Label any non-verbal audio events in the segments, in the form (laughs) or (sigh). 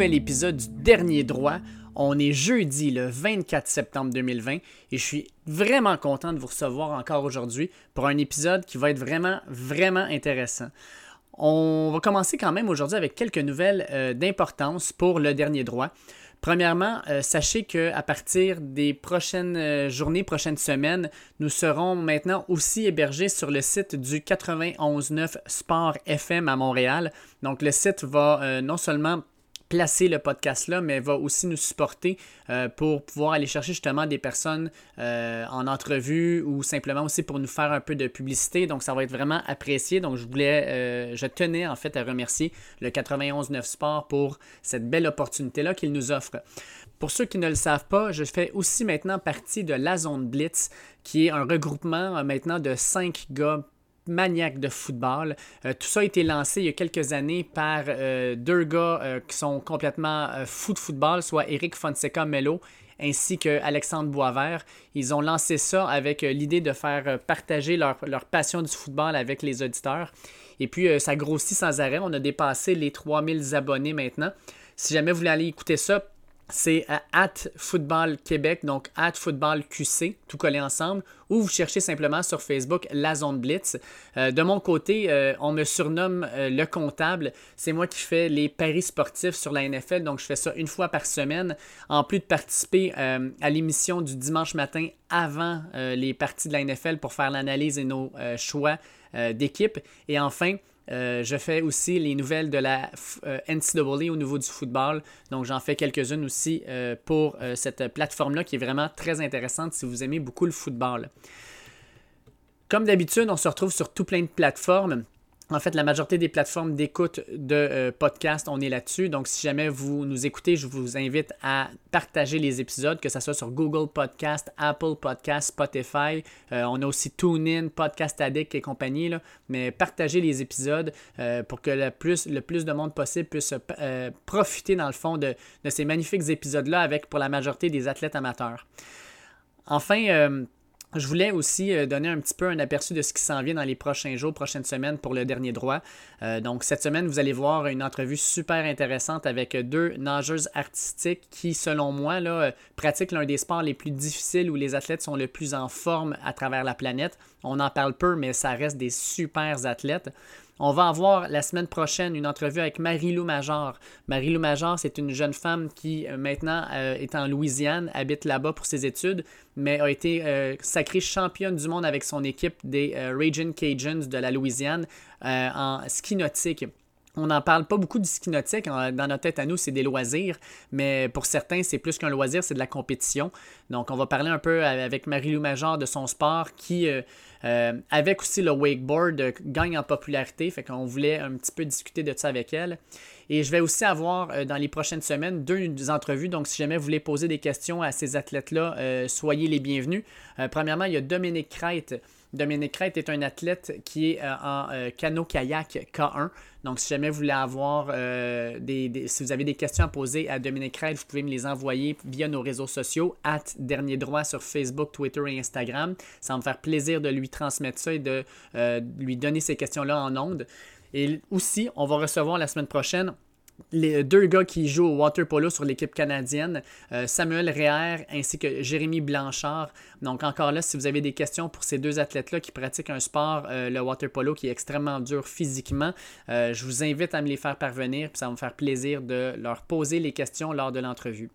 nouvel épisode du Dernier Droit. On est jeudi le 24 septembre 2020 et je suis vraiment content de vous recevoir encore aujourd'hui pour un épisode qui va être vraiment, vraiment intéressant. On va commencer quand même aujourd'hui avec quelques nouvelles euh, d'importance pour le dernier droit. Premièrement, euh, sachez qu'à partir des prochaines euh, journées, prochaines semaines, nous serons maintenant aussi hébergés sur le site du 91.9 Sport FM à Montréal. Donc le site va non seulement placer le podcast là, mais va aussi nous supporter euh, pour pouvoir aller chercher justement des personnes euh, en entrevue ou simplement aussi pour nous faire un peu de publicité. Donc ça va être vraiment apprécié. Donc je voulais, euh, je tenais en fait à remercier le 91.9 Sport pour cette belle opportunité là qu'il nous offre. Pour ceux qui ne le savent pas, je fais aussi maintenant partie de la Zone Blitz, qui est un regroupement maintenant de cinq gars maniaque de football. Euh, tout ça a été lancé il y a quelques années par euh, deux gars euh, qui sont complètement fous de football, soit Eric Fonseca Melo ainsi que Alexandre Boisvert. Ils ont lancé ça avec l'idée de faire partager leur, leur, passion du football avec les auditeurs. Et puis, ça grossit sans arrêt. On a dépassé les 3000 abonnés maintenant. Si jamais vous voulez aller écouter ça, c'est at Football Québec, donc at Football QC, tout collé ensemble, ou vous cherchez simplement sur Facebook la zone Blitz. Euh, de mon côté, euh, on me surnomme euh, le comptable. C'est moi qui fais les paris sportifs sur la NFL, donc je fais ça une fois par semaine, en plus de participer à l'émission du dimanche matin avant les parties de la NFL pour faire l'analyse et nos choix d'équipe. Et enfin, euh, je fais aussi les nouvelles de la euh, NCAA au niveau du football. Donc, j'en fais quelques-unes aussi euh, pour cette plateforme-là qui est vraiment très intéressante si vous aimez beaucoup le football. Comme d'habitude, on se retrouve sur tout plein de plateformes. En fait, la majorité des plateformes d'écoute de euh, podcasts, on est là-dessus. Donc, si jamais vous nous écoutez, je vous invite à partager les épisodes, que ce soit sur Google Podcast, Apple Podcast, Spotify. Euh, on a aussi TuneIn, Podcast Addict et compagnie. Mais partagez les épisodes euh, pour que le plus, de monde possible puisse profiter, dans le fond, de, de ces magnifiques épisodes-là avec, pour la majorité des athlètes amateurs. Enfin, je voulais aussi euh, donner un petit peu un aperçu de ce qui s'en vient dans les prochains jours, prochaines semaines pour le dernier droit. Euh, donc cette semaine, vous allez voir une entrevue super intéressante avec deux nageuses artistiques qui, selon moi, euh, pratiquent l'un des sports les plus difficiles où les athlètes sont le plus en forme à travers la planète. On en parle peu, mais ça reste des super athlètes. On va avoir la semaine prochaine une entrevue avec Marie-Lou Major. Marie-Lou Major, c'est une jeune femme qui euh, maintenant euh, est en Louisiane, habite là-bas pour ses études, mais a été euh, sacrée championne du monde avec son équipe des Raging Cajuns de la Louisiane en ski nautique. On n'en parle pas beaucoup du ski nautique. Dans notre tête à nous, c'est des loisirs, mais pour certains, c'est plus qu'un loisir, c'est de la compétition. Donc, on va parler un peu avec Marie-Lou Major de son sport qui, euh, euh, avec aussi le wakeboard, euh, gagne en popularité. Fait qu'on voulait un petit peu discuter de ça avec elle. Et je vais aussi avoir dans les prochaines semaines deux entrevues. Donc, si jamais vous voulez poser des questions à ces athlètes-là, soyez les bienvenus. premièrement, il y a Dominique Crête Dominique Crête est un athlète qui est en canot-kayak K1. Donc, si jamais vous voulez avoir euh, des, Si vous avez des questions à poser à Dominique Crête, vous pouvez me les envoyer via nos réseaux sociaux, at Dernier Droit sur Facebook, Twitter et Instagram. Ça va me faire plaisir de lui transmettre ça et de lui donner ces questions-là en ondes. Et aussi, on va recevoir la semaine prochaine les deux gars qui jouent au water polo sur l'équipe canadienne, euh, Samuel Réher ainsi que Jérémy Blanchard. Donc encore là, si vous avez des questions pour ces deux athlètes-là qui pratiquent un sport, euh, le water polo, qui est extrêmement dur physiquement, euh, je vous invite à me les faire parvenir, puis ça va me faire plaisir de leur poser les questions lors de l'entrevue.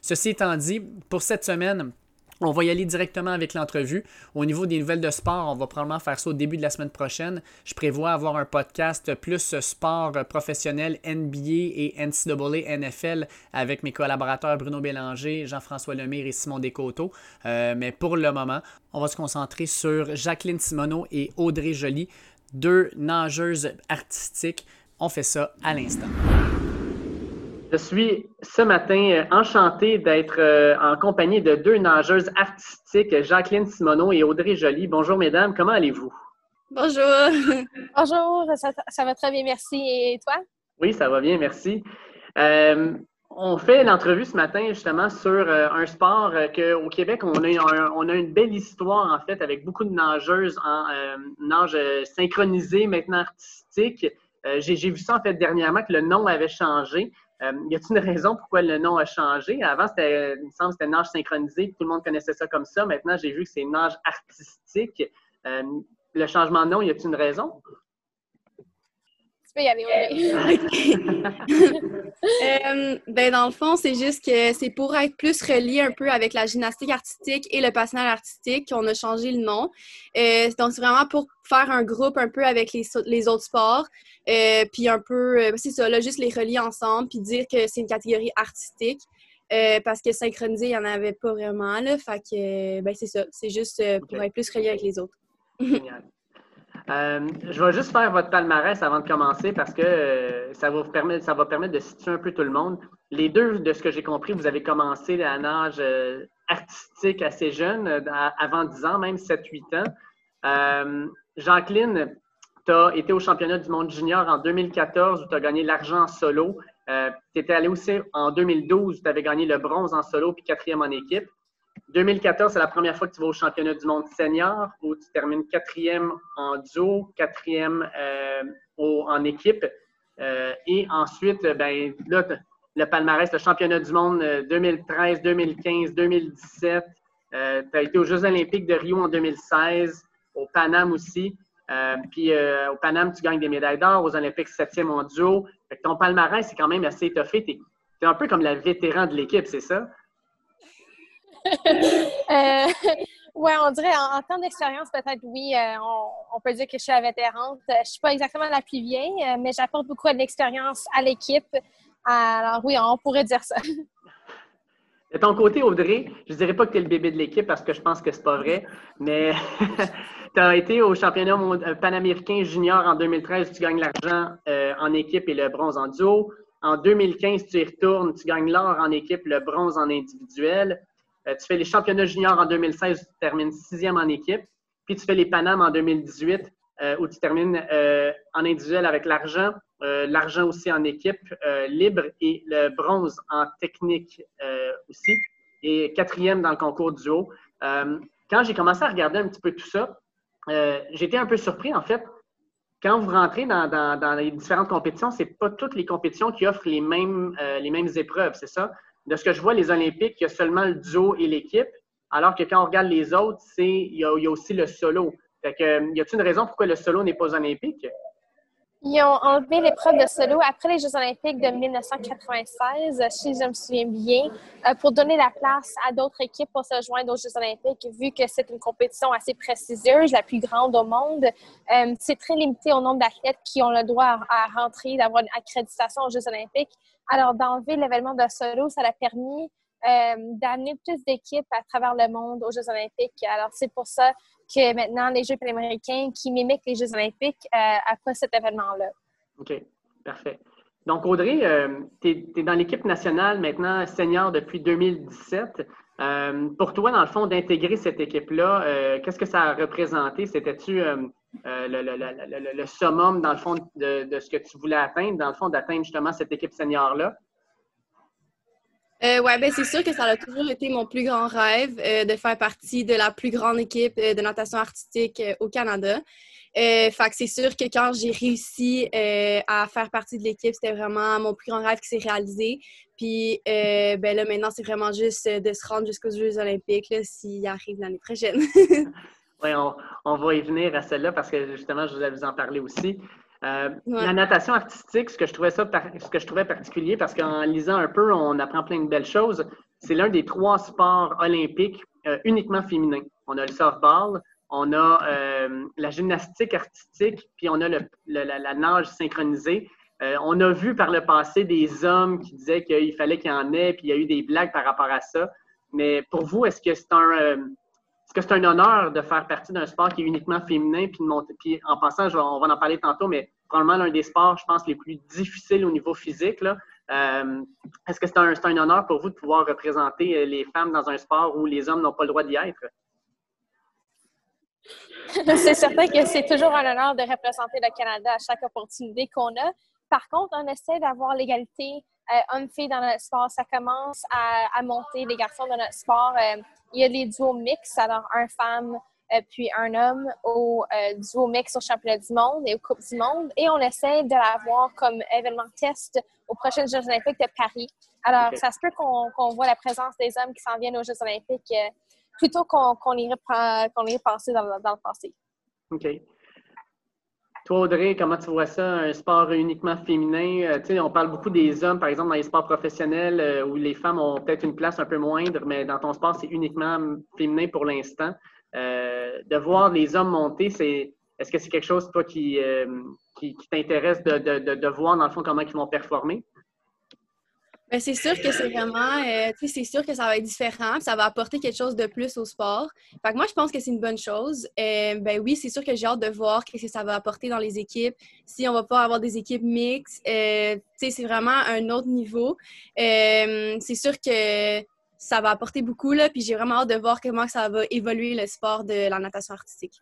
Ceci étant dit, pour cette semaine, on va y aller directement avec l'entrevue. Au niveau des nouvelles de sport, on va probablement faire ça au début de la semaine prochaine. Je prévois avoir un podcast plus sport professionnel NBA et NCAA NFL avec mes collaborateurs Bruno Bélanger, Jean-François Lemire et Simon Descoteaux. Euh, mais pour le moment, on va se concentrer sur Jacqueline Simoneau et Audrey Joly, deux nageuses artistiques. On fait ça à l'instant. Je suis ce matin euh, enchanté d'être euh, en compagnie de deux nageuses artistiques, Jacqueline Simoneau et Audrey Joly. Bonjour mesdames, comment allez-vous? Bonjour. (laughs) Bonjour, ça, va très bien, merci. Et toi? Oui, ça va bien, merci. Euh, on fait l'entrevue ce matin justement sur un sport qu'au Québec, on a, on a une belle histoire en fait avec beaucoup de nageuses en nage synchronisé, maintenant artistique. J'ai vu ça en fait dernièrement que le nom avait changé. y a-t-il une raison pourquoi le nom a changé? Avant, c'était, il me semble c'était nage synchronisé, tout le monde connaissait ça comme ça. Maintenant, j'ai vu que c'est nage artistique. le changement de nom, y a-t-il une raison? Tu peux y aller, (laughs) (laughs) euh, ben, dans le fond, c'est juste que c'est pour être plus relié un peu avec la gymnastique artistique et le patinage artistique qu'on a changé le nom. Euh, donc, c'est vraiment pour faire un groupe un peu avec les, les autres sports. Euh, puis un peu, euh, c'est ça, là, juste les relier ensemble, puis dire que c'est une catégorie artistique. parce que synchronisé, il n'y en avait pas vraiment. Là, fait que, ben, c'est ça. C'est juste pour être plus relié avec les autres. Génial. Euh, je vais juste faire votre palmarès avant de commencer parce que euh, ça, va vous permettre, ça va permettre de situer un peu tout le monde. Les deux, de ce que j'ai compris, vous avez commencé à un âge euh, artistique assez jeune, avant 10 ans, même 7-8 ans. Jacqueline, tu as été au championnat du monde junior en 2014 où tu as gagné l'argent en solo. tu étais allé aussi en 2012 où tu avais gagné le bronze en solo puis quatrième en équipe. 2014, c'est la première fois que tu vas au championnat du monde senior où tu termines quatrième en duo, quatrième euh, en équipe. Euh, et ensuite, ben, là, le palmarès, le championnat du monde 2013, 2015, 2017. tu as été aux Jeux olympiques de Rio en 2016, au Paname aussi. Euh, puis au Paname, tu gagnes des médailles d'or, aux Olympiques, septième en duo. ton palmarès, c'est quand même assez étoffé. Tu es, un peu comme la vétéran de l'équipe, c'est ça? Euh, (laughs) ouais, on dirait en, temps temps d'expérience, peut-être oui, euh, on, peut dire que je suis la vétérante. Euh, je suis pas exactement la plus vieille, mais j'apporte beaucoup d'expérience à l'équipe. Alors oui, on pourrait dire ça. (laughs) De ton côté, Audrey, je ne dirais pas que tu es le bébé de l'équipe parce que je pense que c'est pas vrai, mais (laughs) tu as été au championnat panaméricain junior en 2013, tu gagnes l'argent en équipe et le bronze en duo. En 2015, tu y retournes, tu gagnes l'or en équipe, le bronze en individuel. Euh, tu fais les championnats juniors en 2016, tu termines sixième en équipe. Puis tu fais les Panames en 2018, euh, où tu termines euh, en individuel avec l'argent, l'argent aussi en équipe libre et le bronze en technique aussi. Et quatrième dans le concours duo. quand j'ai commencé à regarder un petit peu tout ça, j'étais un peu surpris en fait. Quand vous rentrez dans, les différentes compétitions, ce n'est pas toutes les compétitions qui offrent les mêmes, les mêmes épreuves, c'est ça? De ce que je vois, les Olympiques, il y a seulement le duo et l'équipe, alors que quand on regarde les autres, c'est il y, a, aussi le solo. Fait que, y a-t-il une raison pourquoi le solo n'est pas olympique? Ils ont enlevé l'épreuve de solo après les Jeux olympiques de 1996, si je me souviens bien, euh, pour donner la place à d'autres équipes pour se joindre aux Jeux olympiques, vu que c'est une compétition assez prestigieuse, la plus grande au monde. Euh, c'est très limité au nombre d'athlètes qui ont le droit à rentrer, d'avoir une accréditation aux Jeux olympiques. Alors, d'enlever l'événement de solo, ça a permis euh, d'amener plus d'équipes à travers le monde aux Jeux olympiques. Alors, c'est pour ça que maintenant, les Jeux panaméricains qui mimiquent les Jeux olympiques euh, après cet événement-là? OK, parfait. Donc, Audrey, euh, tu es, dans l'équipe nationale maintenant senior depuis 2017. pour toi, dans le fond, d'intégrer cette équipe-là, qu'est-ce que ça a représenté? C'était-tu euh, le, summum, dans le fond, de, ce que tu voulais atteindre, dans le fond, d'atteindre justement cette équipe senior-là? Euh, oui, ben c'est sûr que ça a toujours été mon plus grand rêve euh, de faire partie de la plus grande équipe de natation artistique au Canada. fait que c'est sûr que quand j'ai réussi à faire partie de l'équipe, c'était vraiment mon plus grand rêve qui s'est réalisé. Puis ben là, maintenant, c'est vraiment juste de se rendre jusqu'aux Jeux olympiques s'il arrive l'année prochaine. (laughs) Oui, on, va y venir à celle-là parce que justement, je voulais vous en parler aussi. Euh, la natation artistique, ce que je trouvais ça, ce que je trouvais particulier, parce qu'en lisant un peu, on apprend plein de belles choses. C'est l'un des trois sports olympiques euh, uniquement féminins. On a le softball, on a euh, la gymnastique artistique, puis on a la, nage synchronisée. on a vu par le passé des hommes qui disaient qu'il fallait qu'il y en ait, puis il y a eu des blagues par rapport à ça. Mais pour vous, est-ce que c'est un, est-ce que c'est un honneur de faire partie d'un sport qui est uniquement féminin, puis, en passant, on va en parler tantôt, mais probablement l'un des sports, je pense, les plus difficiles au niveau physique. Euh, est-ce que c'est un, un, honneur pour vous de pouvoir représenter euh, les femmes dans un sport où les hommes n'ont pas le droit d'y être? (laughs) c'est certain que c'est toujours un honneur de représenter le Canada à chaque opportunité qu'on a. Par contre, on essaie d'avoir l'égalité euh, homme-fille dans notre sport. Ça commence à, monter les garçons dans notre sport il y a les duos mix, alors un femme puis un homme au duo mix au championnat du monde et aux Coupes du monde. Et on essaie de l'avoir comme événement test aux prochaines Jeux olympiques de Paris. Alors, ça se peut qu'on voit la présence des hommes qui s'en viennent aux Jeux olympiques plutôt qu'on irait, qu penser dans, dans, le passé. OK. Toi, Audrey, comment tu vois ça, un sport uniquement féminin? Euh, on parle beaucoup des hommes, par exemple, dans les sports professionnels euh, où les femmes ont peut-être une place un peu moindre, mais dans ton sport, c'est uniquement féminin pour l'instant. Euh, de voir les hommes monter, c'est est-ce que c'est quelque chose, toi, qui, qui, t'intéresse de, de, de, voir, dans le fond, comment ils vont performer? Ben, c'est sûr que c'est vraiment, euh, tu sais, c'est sûr que ça va être différent, ça va apporter quelque chose de plus au sport. Fait que moi, je pense que c'est une bonne chose. Euh, ben oui, c'est sûr que j'ai hâte de voir ce que ça va apporter dans les équipes. Si on va pas avoir des équipes mixtes, euh, tu sais, c'est vraiment un autre niveau. c'est sûr que ça va apporter beaucoup, là, puis j'ai vraiment hâte de voir comment ça va évoluer le sport de la natation artistique.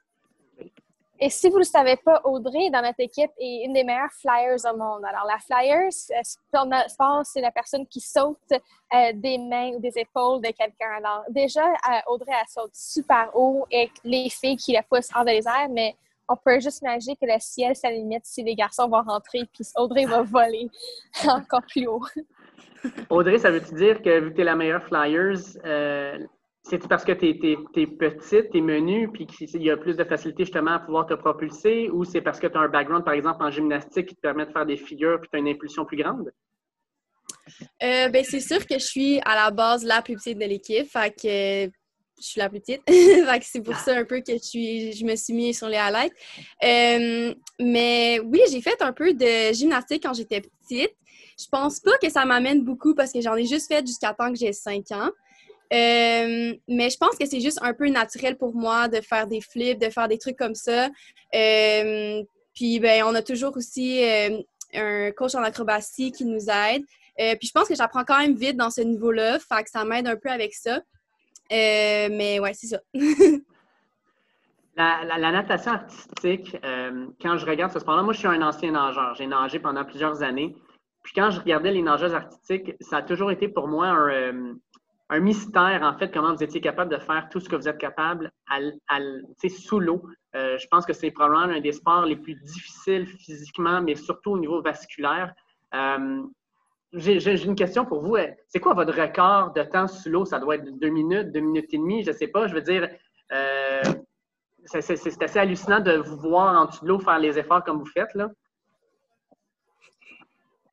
Et si vous ne le savez pas, Audrey, dans notre équipe, est une des meilleures flyers au monde. Alors, la flyers, sport, c'est la personne qui saute euh, des mains ou des épaules de quelqu'un. Alors, déjà, euh, Audrey, elle saute super haut et les filles qui la poussent hors des airs, mais on peut juste imaginer que le ciel, ça limite si les garçons vont rentrer, puis Audrey va (laughs) voler encore plus haut. Audrey, ça veut-tu dire que vu que tu es la meilleure flyers, euh, c'est parce que tu es, petite, tu es menue, puis qu'il y a plus de facilité justement à pouvoir te propulser, ou c'est parce que tu as un background, par exemple, en gymnastique qui te permet de faire des figures, puis tu as une impulsion plus grande? Euh, ben, c'est sûr que je suis à la base la plus petite de l'équipe, fait que je suis la plus petite. (laughs) c'est pour ça un peu que je, je me suis mis sur les highlights. Euh, mais oui, j'ai fait un peu de gymnastique quand j'étais petite. Je pense pas que ça m'amène beaucoup parce que j'en ai juste fait jusqu'à temps que j'ai 5 ans. Euh, mais je pense que c'est juste un peu naturel pour moi de faire des flips, de faire des trucs comme ça. Euh, puis, ben, on a toujours aussi euh, un coach en acrobatie qui nous aide. puis, je pense que j'apprends quand même vite dans ce niveau-là. Fait que ça m'aide un peu avec ça. mais ouais, c'est ça. (laughs) la, natation artistique, quand je regarde ce sport-là, moi, je suis un ancien nageur. J'ai nagé pendant plusieurs années. Puis quand je regardais les nageuses artistiques, ça a toujours été pour moi un, un mystère, en fait, comment vous étiez capable de faire tout ce que vous êtes capable à, sous l'eau. Euh, je pense que c'est probablement un des sports les plus difficiles physiquement, mais surtout au niveau vasculaire. Euh, j'ai une question pour vous. C'est quoi votre record de temps sous l'eau? Ça doit être deux minutes, deux minutes et demie, je ne sais pas. Je veux dire, euh, c'est assez hallucinant de vous voir en dessous de l'eau faire les efforts comme vous faites. Là.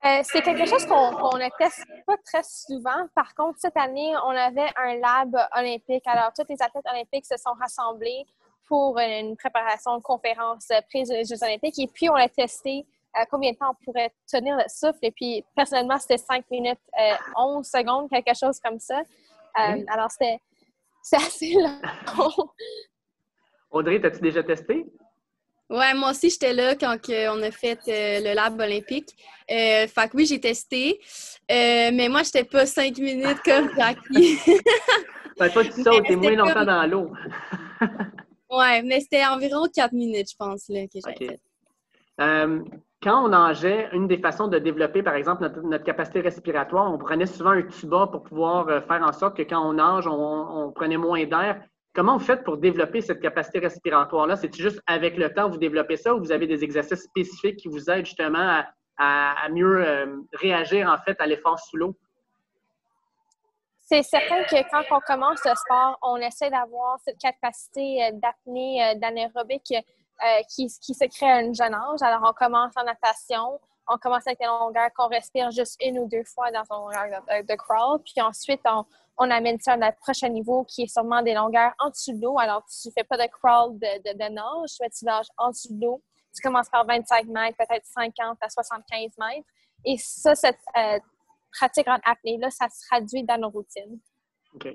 Euh, c'est quelque chose qu'on ne teste pas très souvent. Par contre, cette année, on avait un lab olympique. Alors, tous les athlètes olympiques se sont rassemblés pour une préparation de conférence prise des Jeux olympiques. Et puis, on a testé euh, combien de temps on pourrait tenir le souffle. Et puis, personnellement, c'était 5 minutes, 11 euh, secondes, quelque chose comme ça. Alors, c'était (laughs) assez long. Audrey, as-tu déjà testé? Ouais, moi aussi, j'étais là quand on a fait euh, le lab olympique. Euh, fait que oui, j'ai testé. Euh, mais moi, j'étais pas cinq minutes comme Jackie. (laughs) fait toi, tu sautes, t'es moins longtemps dans l'eau. (laughs) ouais, mais c'était environ quatre minutes, je pense, là, que j'ai fait. quand on nageait, une des façons de développer, par exemple, notre, capacité respiratoire, on prenait souvent un tuba pour pouvoir faire en sorte que quand on nage, on prenait moins d'air. Comment vous faites pour développer cette capacité respiratoire-là? C'est juste avec le temps, vous développez ça ou vous avez des exercices spécifiques qui vous aident justement à, mieux euh, réagir en fait à l'effort sous l'eau? C'est certain que quand on commence le sport, on essaie d'avoir cette capacité euh, d'apnée, euh, d'anaérobique qui, qui se crée à un jeune âge. Alors, on commence en natation, on commence avec des longueurs qu'on respire juste une ou deux fois dans son longueur de crawl, puis ensuite, on, on amène ça à notre prochain niveau qui est sûrement des longueurs en dessous de l'eau. Alors, tu fais pas de crawl de, nage, mais tu nages en dessous de l'eau. Tu commences par 25 mètres, peut-être 50 à 75 mètres. Et ça, cette euh, pratique en apnée-là, ça se traduit dans nos routines. OK.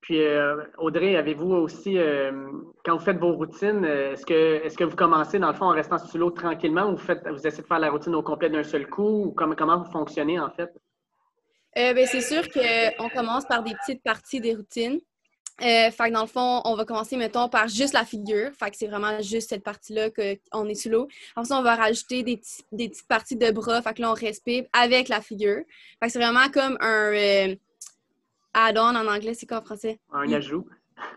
Puis, euh, Audrey, avez-vous aussi, euh, quand vous faites vos routines, est-ce que, est que vous commencez, dans le fond, en restant sous l'eau tranquillement ou vous, essayez de faire la routine au complet d'un seul coup? Ou comment, comment vous fonctionnez, en fait? Euh, ben, c'est sûr qu'on commence par des petites parties des routines. Euh, fait que dans le fond, on va commencer, mettons, par juste la figure. Fait que c'est vraiment juste cette partie-là qu'on est sous l'eau. Ensuite, on va rajouter des, des, petites parties de bras. Fait que là, on respire avec la figure. Fait que c'est vraiment comme un euh, add-on en anglais. C'est quoi en français? Un ajout.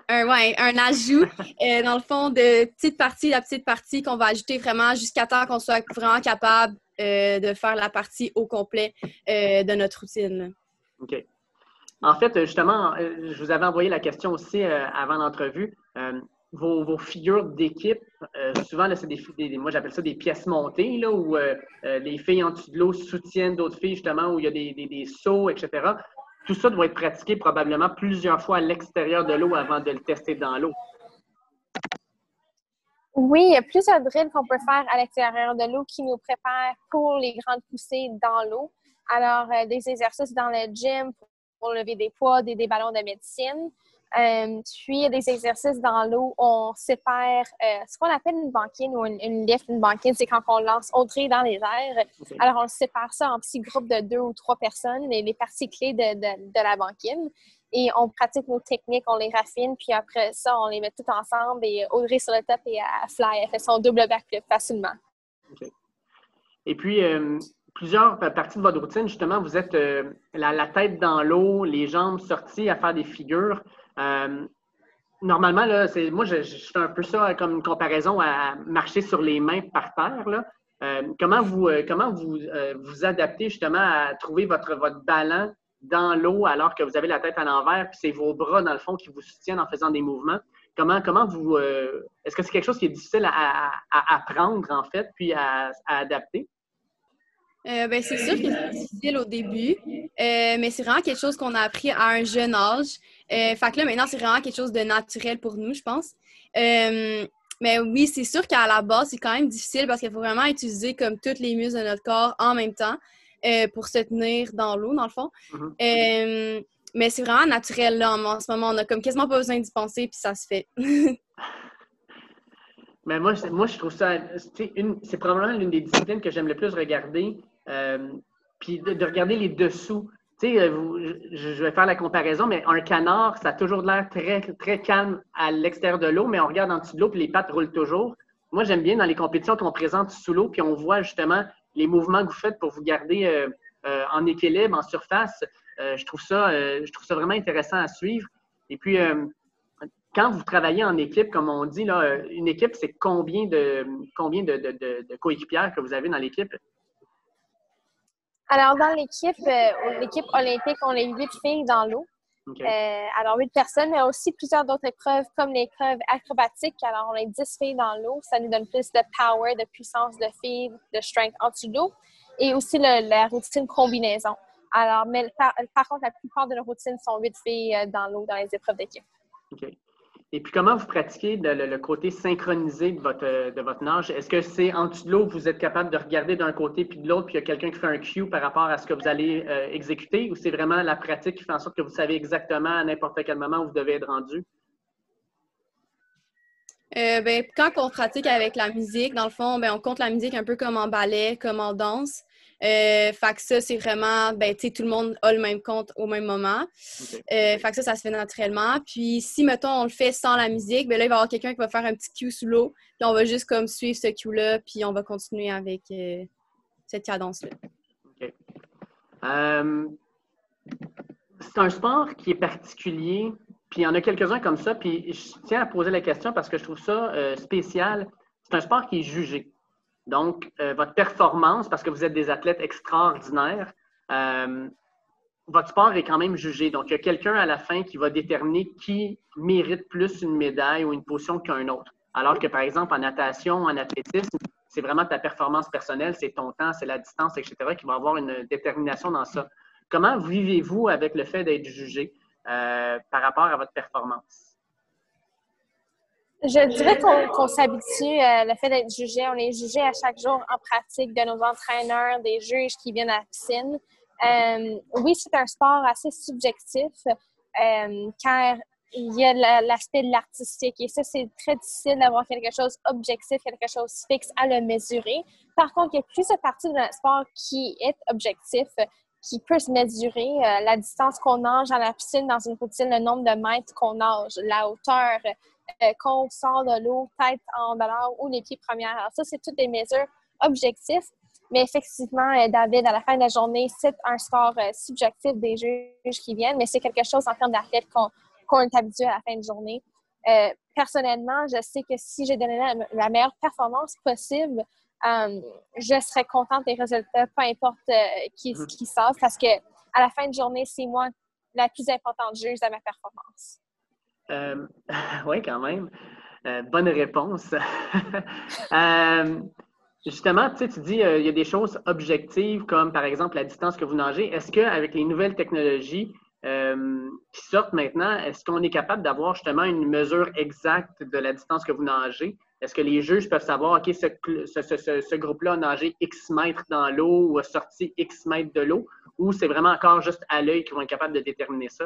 un, ouais, un ajout, (laughs) euh, dans le fond, de petite partie, la petite partie qu'on va ajouter vraiment jusqu'à temps qu'on soit vraiment capable euh, de faire la partie au complet euh, de notre routine. OK. En fait, justement, je vous avais envoyé la question aussi avant l'entrevue. Vos, figures d'équipe, souvent, des, moi j'appelle ça des pièces montées, là, où les filles en dessous de l'eau soutiennent d'autres filles, justement, où il y a des, des sauts, etc tout ça doit être pratiqué probablement plusieurs fois à l'extérieur de l'eau avant de le tester dans l'eau. Oui, il y a plusieurs drills qu'on peut faire à l'extérieur de l'eau qui nous préparent pour les grandes poussées dans l'eau. Alors, euh, des exercices dans le gym pour lever des poids, des, des ballons de médecine. Euh, puis, il y a des exercices dans l'eau. On sépare euh, ce qu'on appelle une banquine ou une, lift. Une banquine, c'est quand on lance Audrey dans les airs. Alors, on sépare ça en petits groupes de deux ou trois personnes, les, les parties clés de, de, la banquine. Et on pratique nos techniques, on les raffine, puis après ça, on les met toutes ensemble. Et Audrey sur le top et à fly, elle fait son double backflip facilement. Et puis, euh, plusieurs parties de votre routine, justement, vous êtes la, la, tête dans l'eau, les jambes sorties à faire des figures. Euh, normalement, là, c'est, moi, je, fais un peu ça comme une comparaison à marcher sur les mains par terre. Là. Euh, comment vous, euh, comment vous, vous adaptez justement à trouver votre, votre ballon dans l'eau alors que vous avez la tête à l'envers, puis c'est vos bras, dans le fond, qui vous soutiennent en faisant des mouvements? Comment, comment vous. est-ce que c'est quelque chose qui est difficile à, apprendre, en fait, puis à, adapter? Ben, c'est sûr que c'est difficile au début, mais c'est vraiment quelque chose qu'on a appris à un jeune âge. Euh, fait que là, maintenant, c'est vraiment quelque chose de naturel pour nous, je pense. Euh, mais oui, c'est sûr qu'à la base, c'est quand même difficile parce qu'il faut vraiment utiliser comme tous les muscles de notre corps en même temps euh, pour se tenir dans l'eau, dans le fond. Mm-hmm. mais c'est vraiment naturel là en, ce moment. On a comme quasiment pas besoin d'y penser, puis ça se fait. (laughs) mais moi, moi, je trouve ça. C'est probablement l'une des disciplines que j'aime le plus regarder. Puis de, regarder les dessous tu sais, euh, je vais faire la comparaison, mais un canard, ça a toujours l'air très, très calme à l'extérieur de l'eau, mais on regarde en dessous de l'eau, puis les pattes roulent toujours. Moi, j'aime bien dans les compétitions qu'on présente sous l'eau, puis on voit justement les mouvements que vous faites pour vous garder euh, euh, en équilibre, en surface. je, trouve ça, je trouve ça vraiment intéressant à suivre. Et puis, quand vous travaillez en équipe, comme on dit, là, une équipe, c'est combien de, combien de coéquipières que vous avez dans l'équipe? Alors, dans l'équipe, euh, l'équipe olympique, on est huit filles dans l'eau. Euh, alors, huit personnes, mais aussi plusieurs d'autres épreuves, comme l'épreuve acrobatique. Alors, on est dix filles dans l'eau. Ça nous donne plus de power, de puissance de filles, de strength en dessous de l'eau. Et aussi la routine combinaison. Alors, mais par, contre, la plupart de nos routines sont huit filles euh, dans l'eau dans les épreuves d'équipe. Et puis, comment vous pratiquez le, côté synchronisé de votre, de votre nage? Est-ce que c'est en dessous de l'eau, vous êtes capable de regarder d'un côté puis de l'autre, puis il y a quelqu'un qui fait un cue par rapport à ce que vous allez euh, exécuter, ou c'est vraiment la pratique qui fait en sorte que vous savez exactement à n'importe quel moment où vous devez être rendu? Euh, ben, quand on pratique avec la musique, dans le fond, ben, on compte la musique un peu comme en ballet, comme en danse. Euh, fait que ça, c'est vraiment, ben, tu sais, tout le monde a le même compte au même moment. Euh, fait que ça, ça se fait naturellement. Puis si, mettons, on le fait sans la musique, ben là, il va y avoir quelqu'un qui va faire un petit cue sous l'eau. Puis on va juste comme suivre ce cue-là, puis on va continuer avec euh, cette cadence-là. OK. c'est un sport qui est particulier, puis il y en a quelques-uns comme ça. Puis je tiens à poser la question parce que je trouve ça spécial. C'est un sport qui est jugé. Donc, euh, votre performance, parce que vous êtes des athlètes extraordinaires, euh, votre sport est quand même jugé. Donc, il y a quelqu'un à la fin qui va déterminer qui mérite plus une médaille ou une position qu'un autre. Alors que, par exemple, en natation, en athlétisme, c'est vraiment ta performance personnelle, c'est ton temps, c'est la distance, etc., qui va avoir une détermination dans ça. Comment vivez-vous avec le fait d'être jugé euh, par rapport à votre performance? Je dirais qu'on s'habitue à euh, le fait d'être jugé. On est jugé à chaque jour en pratique de nos entraîneurs, des juges qui viennent à la piscine. Euh, oui, c'est un sport assez subjectif euh, car il y a l'aspect de l'artistique et ça, c'est très difficile d'avoir quelque chose objectif, quelque chose fixe à le mesurer. Par contre, il y a plusieurs parties de notre sport qui est objectif, qui peut se mesurer. la distance qu'on nage à la piscine dans une routine, le nombre de mètres qu'on nage, la hauteur, euh, quand on sort de l'eau, tête en valeur ou les pieds premières. Alors ça, c'est toutes des mesures objectives. Mais effectivement, euh, David, à la fin de la journée, c'est un score euh, subjectif des juges qui viennent, mais c'est quelque chose en termes d'athlète qu'on est habitué à la fin de journée. Euh, personnellement, je sais que si j'ai donné la, meilleure performance possible, euh, je serais contente des résultats, peu importe euh, qui, ce qui parce que à la fin de journée, c'est moi la plus importante juge de ma performance. (laughs) oui, quand même. bonne réponse. (laughs) justement, tu, dis il y a des choses objectives comme par exemple la distance que vous nagez. Est-ce qu'avec les nouvelles technologies, euh, qui sortent maintenant, est-ce qu'on est capable d'avoir justement une mesure exacte de la distance que vous nagez? Est-ce que les juges peuvent savoir, OK, ce, groupe-là a nagé X mètres dans l'eau ou a sorti X mètres de l'eau? Ou c'est vraiment encore juste à l'œil qu'ils vont être capables de déterminer ça?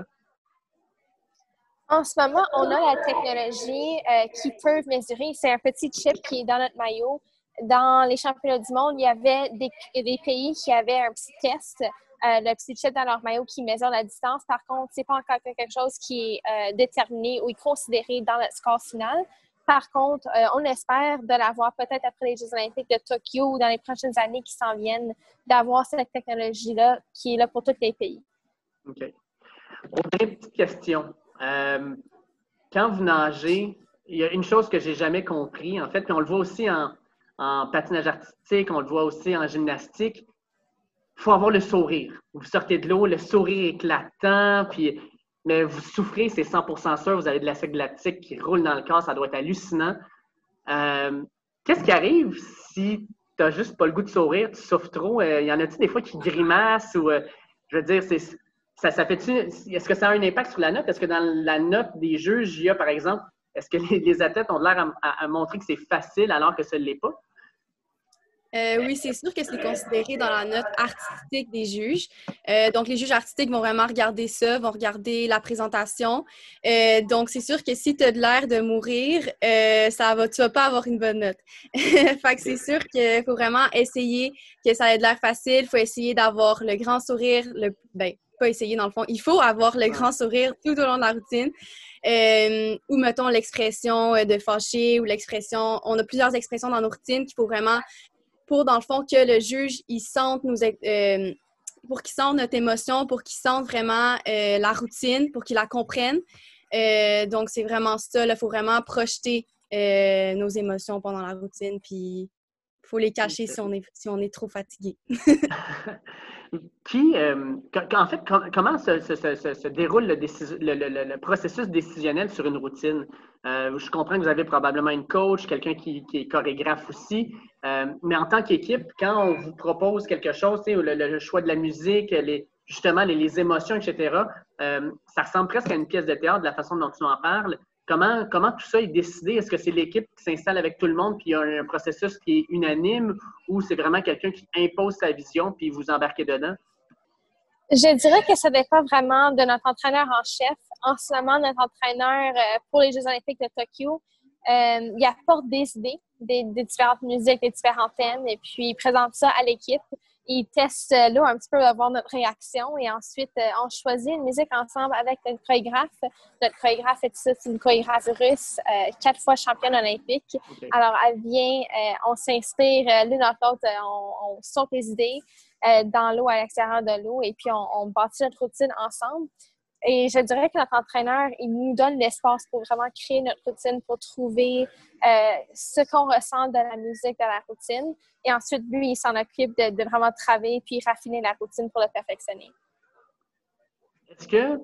En ce moment, on a la technologie euh, qui peut mesurer. C'est un petit chip qui est dans notre maillot. Dans les championnats du monde, il y avait des, pays qui avaient un petit test euh, le petit chip dans leur maillot qui mesure la distance. Par contre, c'est pas encore quelque chose qui est euh, déterminé ou considéré dans le score final. Par contre, on espère de l'avoir peut-être après les Jeux olympiques de Tokyo ou dans les prochaines années qui s'en viennent, d'avoir cette technologie-là qui est là pour tous les pays. OK. Une petite question. Quand vous nagez, il y a une chose que j'ai jamais compris, en fait, puis on le voit aussi en, patinage artistique, on le voit aussi en gymnastique, il faut avoir le sourire. Vous sortez de l'eau, le sourire éclatant, puis mais vous souffrez, c'est 100% sûr, vous avez de l'acide lactique qui roule dans le corps, ça doit être hallucinant. Euh, qu'est-ce qui arrive si tu n'as juste pas le goût de sourire, tu souffres trop? Il euh, y en a-t-il des fois qui grimacent ou, euh, je veux dire, est-ce que ça a un impact sur la note? Est-ce que dans la note des juges, il y a, par exemple, est-ce que (laughs) les, athlètes ont l'air à, montrer que c'est facile alors que ce ne l'est pas? Euh, oui, c'est sûr que c'est considéré dans la note artistique des juges. Euh, donc, les juges artistiques vont vraiment regarder ça, vont regarder la présentation. Euh, donc, c'est sûr que si tu as de l'air de mourir, ça va, tu vas pas avoir une bonne note. (laughs) fait que c'est sûr qu'il faut vraiment essayer que ça ait de l'air facile. Il faut essayer d'avoir le grand sourire, le, ben, pas essayer dans le fond. Il faut avoir le grand sourire tout au long de la routine. ou mettons l'expression de fâché ou l'expression, on a plusieurs expressions dans nos routines qu'il faut vraiment pour, dans le fond, que le juge, il sente nous, euh, pour qu'il sente notre émotion, pour qu'il sente vraiment euh, la routine, pour qu'il la comprenne. Euh, donc, c'est vraiment ça. Il faut vraiment projeter nos émotions pendant la routine, puis il faut les cacher si on est, si on est trop fatigué. (laughs) (laughs) Puis, euh, en fait, comment se, déroule le, processus décisionnel sur une routine? Euh, je comprends que vous avez probablement une coach, quelqu'un qui, est chorégraphe aussi, euh, mais en tant qu'équipe, quand on vous propose quelque chose, le, choix de la musique, les, justement les, émotions, etc., ça ressemble presque à une pièce de théâtre de la façon dont tu en parles. Comment, comment tout ça est décidé? Est-ce que c'est l'équipe qui s'installe avec tout le monde puis il y a un, processus qui est unanime ou c'est vraiment quelqu'un qui impose sa vision puis vous embarquez dedans? Je dirais que ça dépend vraiment de notre entraîneur en chef. En ce moment, notre entraîneur euh, pour les Jeux olympiques de Tokyo, euh, il apporte des idées, des, des, différentes musiques, des différents thèmes, et puis il présente ça à l'équipe ils testent là un petit peu voir notre réaction et ensuite euh, on choisit une musique ensemble avec notre chorégraphe. Notre chorégraphe est c'est une chorégraphe russe, euh, quatre fois championne olympique. Alors elle vient, euh, on s'inspire l'une dans l'autre, on, on saute les idées dans l'eau, à l'extérieur de l'eau et puis on, on bâtit notre routine ensemble. Et je dirais que notre entraîneur, il nous donne l'espace pour vraiment créer notre routine, pour trouver euh, ce qu'on ressent de la musique, de la routine. Et ensuite, lui, il s'en occupe de, vraiment travailler puis raffiner la routine pour le perfectionner. Est-ce que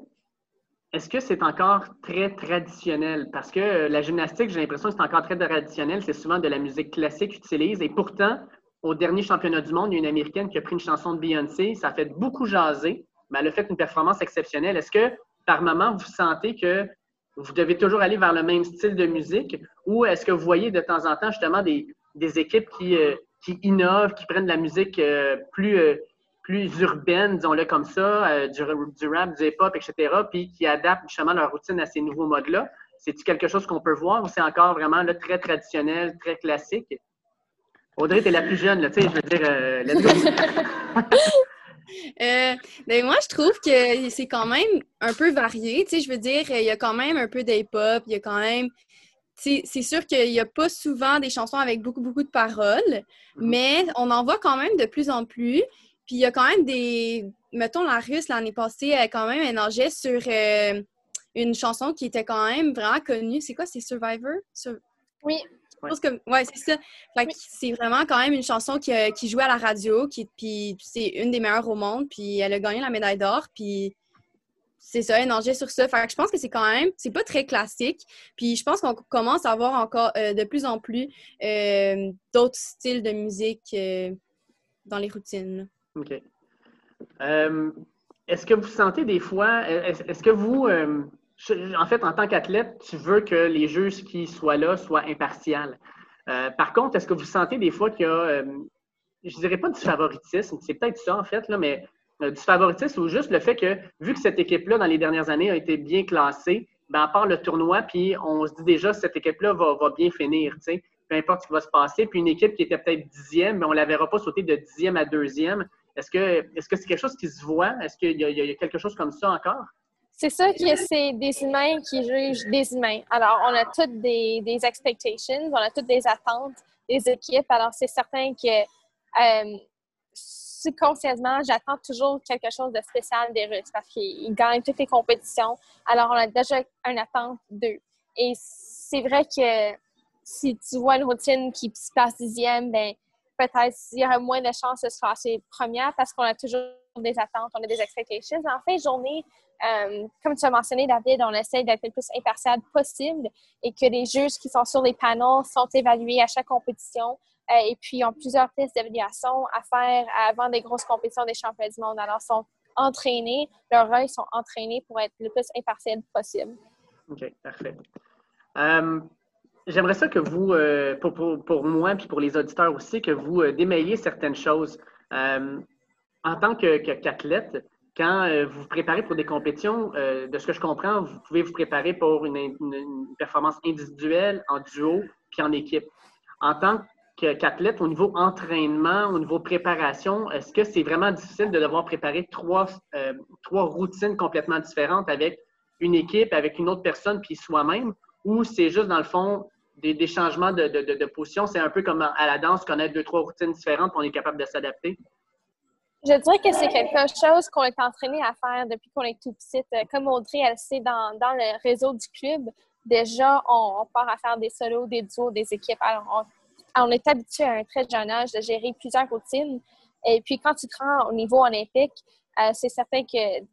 est-ce que c'est encore très traditionnel? Parce que euh, la gymnastique, j'ai l'impression que c'est encore très traditionnel. C'est souvent de la musique classique utilisée. Et pourtant, au dernier championnat du monde, il y a une Américaine qui a pris une chanson de Beyoncé. Ça a fait beaucoup jaser mais elle a fait une performance exceptionnelle. Est-ce que par moment, vous sentez que vous devez toujours aller vers le même style de musique? Ou est-ce que vous voyez de temps en temps justement des, équipes qui, euh, qui innovent, qui prennent de la musique euh, plus, euh, plus urbaine, disons-le comme ça, du, du, rap, du hip-hop, etc., puis qui adaptent justement leur routine à ces nouveaux modes-là? C'est-tu quelque chose qu'on peut voir ou c'est encore vraiment là, très traditionnel, très classique? Audrey, tu es la plus jeune, tu sais, je veux dire, let's go! (laughs) Euh, ben moi, je trouve que c'est quand même un peu varié. Tu sais, je veux dire, il y a quand même un peu d'hip-hop, il y a quand même. C'est sûr qu'il n'y a pas souvent des chansons avec beaucoup, beaucoup de paroles, mm-hmm. mais on en voit quand même de plus en plus. Puis il y a quand même des. Mettons, la Russe, l'année passée, elle, quand même, nageait sur. Euh, une chanson qui était quand même vraiment connue. C'est quoi? C'est Survivor? Oui. Ouais, ouais c'est ça. C'est vraiment quand même une chanson qui, qui jouait à la radio, qui, puis c'est une des meilleures au monde, puis elle a gagné la médaille d'or, puis c'est ça, elle nageait sur ça. Fait que je pense que c'est quand même, c'est pas très classique, puis je pense qu'on commence à voir encore euh, de plus en plus euh, d'autres styles de musique euh, dans les routines. OK. est-ce que vous sentez des fois, est-ce que vous en fait, en tant qu'athlète, tu veux que les juges qui soient là soient impartials. Euh, par contre, est-ce que vous sentez des fois qu'il y a, euh, je dirais pas du favoritisme, c'est peut-être ça en fait, mais euh, du favoritisme ou juste le fait que, vu que cette équipe-là, dans les dernières années, a été bien classée, ben, à part le tournoi, puis on se dit déjà cette équipe-là va, bien finir, peu importe ce qui va se passer. Puis une équipe qui était peut-être dixième, mais on ne la verra pas sauter de dixième à deuxième. Est-ce que c'est quelque chose qui se voit? Est-ce qu'il y, a quelque chose comme ça encore? C'est ça que c'est des humains qui jugent des humains. Alors, on a toutes des, des expectations, on a toutes des attentes des équipes. Alors, c'est certain que euh, subconsciemment, j'attends toujours quelque chose de spécial des Russes parce qu'ils gagnent toutes les compétitions. Alors, on a déjà une attente d'eux. Et c'est vrai que si tu vois une routine qui se passe dixième, ben peut-être il y aurait moins de chances de se passer première parce qu'on a toujours des attentes, on a des expectations. En fin de journée, euh, comme tu as mentionné, David, on essaie d'être le plus impartial possible et que les juges qui sont sur les panneaux sont évalués à chaque compétition euh, et puis ont plusieurs tests d'évaluation à faire avant des grosses compétitions des championnats du monde. Alors, sont entraînés, leurs ils sont entraînés pour être le plus impartial possible. OK, parfait. Euh, j'aimerais ça que vous, pour, pour, pour, moi puis pour les auditeurs aussi, que vous démêliez certaines choses. En tant qu'athlète, quand euh, vous vous préparez pour des compétitions, euh, de ce que je comprends, vous pouvez vous préparer pour une, performance individuelle, en duo, puis en équipe. En tant qu'athlète, au niveau entraînement, au niveau préparation, est-ce que c'est vraiment difficile de devoir préparer trois, euh, trois routines complètement différentes avec une équipe, avec une autre personne, puis soi-même, ou c'est juste, dans le fond, des, changements de, de position? C'est un peu comme à la danse, a deux, trois routines différentes, puis on est capable de s'adapter? Je dirais que c'est quelque chose qu'on est entraîné à faire depuis qu'on est tout petit. Euh, comme Audrey, elle sait dans, dans le réseau du club, déjà, on, part à faire des solos, des duos, des équipes. Alors, on, est habitué à un très jeune âge de gérer plusieurs routines. Et puis, quand tu te rends au niveau olympique, euh, c'est certain que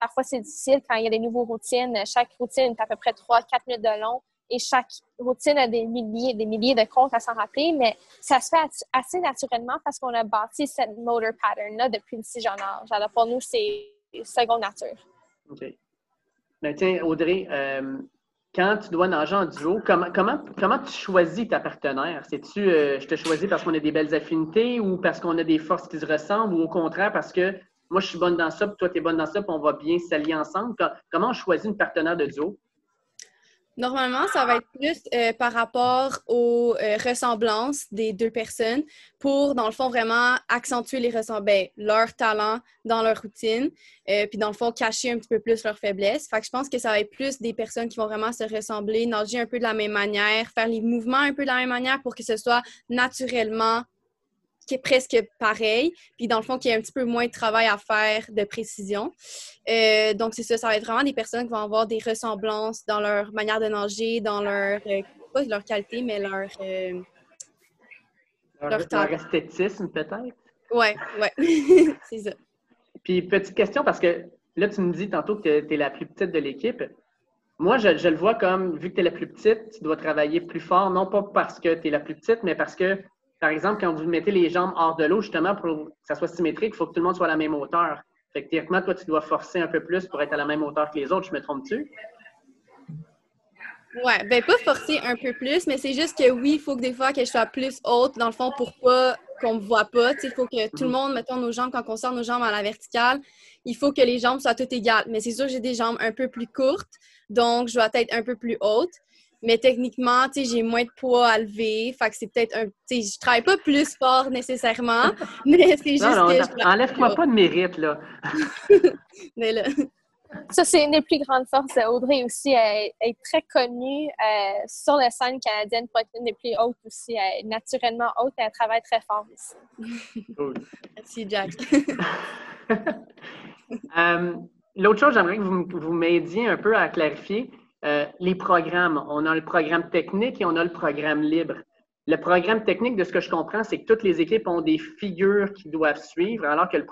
parfois c'est difficile quand il y a des nouvelles routines. Chaque routine est à peu près 3-4 minutes de long et chaque routine a des milliers des milliers de comptes à s'en rappeler, mais ça se fait assez naturellement parce qu'on a bâti cette motor pattern-là depuis le si jeune âge. Alors pour nous, c'est seconde nature. OK. Ben, tiens, Audrey, euh, quand tu dois nager en duo, comment, comment, comment tu choisis ta partenaire? C'est-tu euh, je te choisis parce qu'on a des belles affinités ou parce qu'on a des forces qui se ressemblent ou au contraire parce que moi je suis bonne dans ça, puis toi tu es bonne dans ça, puis on va bien s'allier ensemble? Comment on choisit une partenaire de duo? Normalement, ça va être plus euh, par rapport aux euh, ressemblances des deux personnes pour, dans le fond, vraiment accentuer les ressemblances, ben, leur talent dans leur routine, euh, puis dans le fond, cacher un petit peu plus leurs faiblesses. Fait je pense que ça va être plus des personnes qui vont vraiment se ressembler, nager un peu de la même manière, faire les mouvements un peu de la même manière pour que ce soit naturellement qui est presque pareil, puis dans le fond, qu'il y a un petit peu moins de travail à faire de précision. Euh, donc, c'est ça, ça va être vraiment des personnes qui vont avoir des ressemblances dans leur manière de nager, dans leur, euh, pas leur qualité, mais leur... Euh, leur, leur, esthétisme, peut-être? Ouais, ouais, (laughs) c'est ça. Puis, petite question, parce que là, tu me dis tantôt que tu es la plus petite de l'équipe. Moi, je, je, le vois comme, vu que tu es la plus petite, tu dois travailler plus fort, non pas parce que tu es la plus petite, mais parce que par exemple, quand vous mettez les jambes hors de l'eau, justement, pour que ça soit symétrique, il faut que tout le monde soit à la même hauteur. Fait que toi, tu dois forcer un peu plus pour être à la même hauteur que les autres. Je me trompe-tu? Ouais, ben pas forcer un peu plus, mais c'est juste que oui, il faut que des fois que je sois plus haute, dans le fond, pour pas qu'on me voit pas. Il faut que tout le mhm. monde, mettons nos jambes, quand on sort nos jambes à la verticale, il faut que les jambes soient toutes égales. Mais c'est sûr j'ai des jambes un peu plus courtes, donc je dois être un peu plus haute. Mais techniquement, tu sais, j'ai moins de poids à lever. Fait que c'est peut-être un. Tu sais, je travaille pas plus fort nécessairement, (laughs) mais c'est juste que. Enlève-moi pas de mérite, là. (laughs) mais là. Ça, c'est une des plus grandes forces. Audrey aussi elle est très connue euh, sur la scène canadienne pour être une des plus hautes aussi. Elle est naturellement haute et elle travaille très fort aussi. Merci, Jack. (laughs) Euh, l'autre chose, j'aimerais que vous, vous m'aidiez un peu à clarifier euh, les programmes. On a le programme technique et on a le programme libre. Le programme technique, de ce que je comprends, c'est que toutes les équipes ont des figures qui doivent suivre, alors que le